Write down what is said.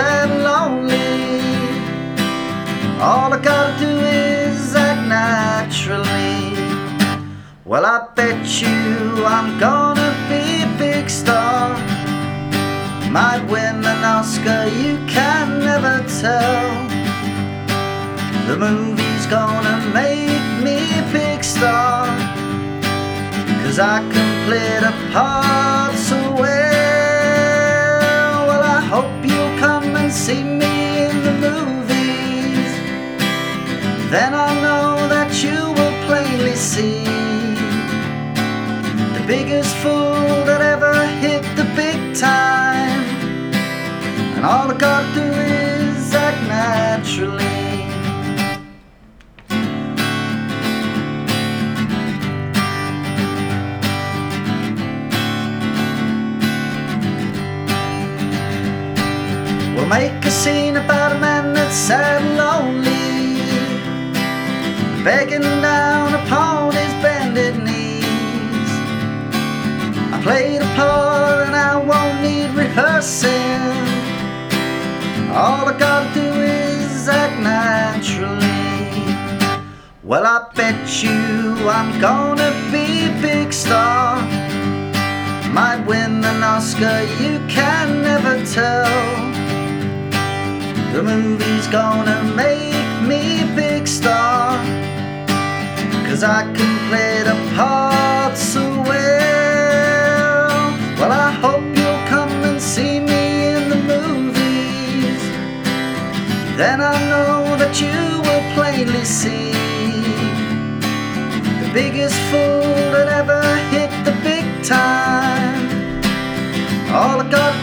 and lonely. All I gotta do is act naturally. Well, I bet you I'm gonna be a big star. Might win an Oscar, you can never tell. The movie's gonna make me a big star. Cause I can play the part Then I know that you will plainly see the biggest fool that ever hit the big time. And all I gotta do is act naturally. We'll make a scene about a man that's sad and begging down upon his bended knees. I played a part and I won't need rehearsing. All I gotta do is act naturally. Well, I bet you I'm gonna be a big star. Might win an Oscar, you can never tell. The movie's gonna make Cause I can play the part so well. Well, I hope you'll come and see me in the movies. Then I know that you will plainly see the biggest fool that ever hit the big time. All I got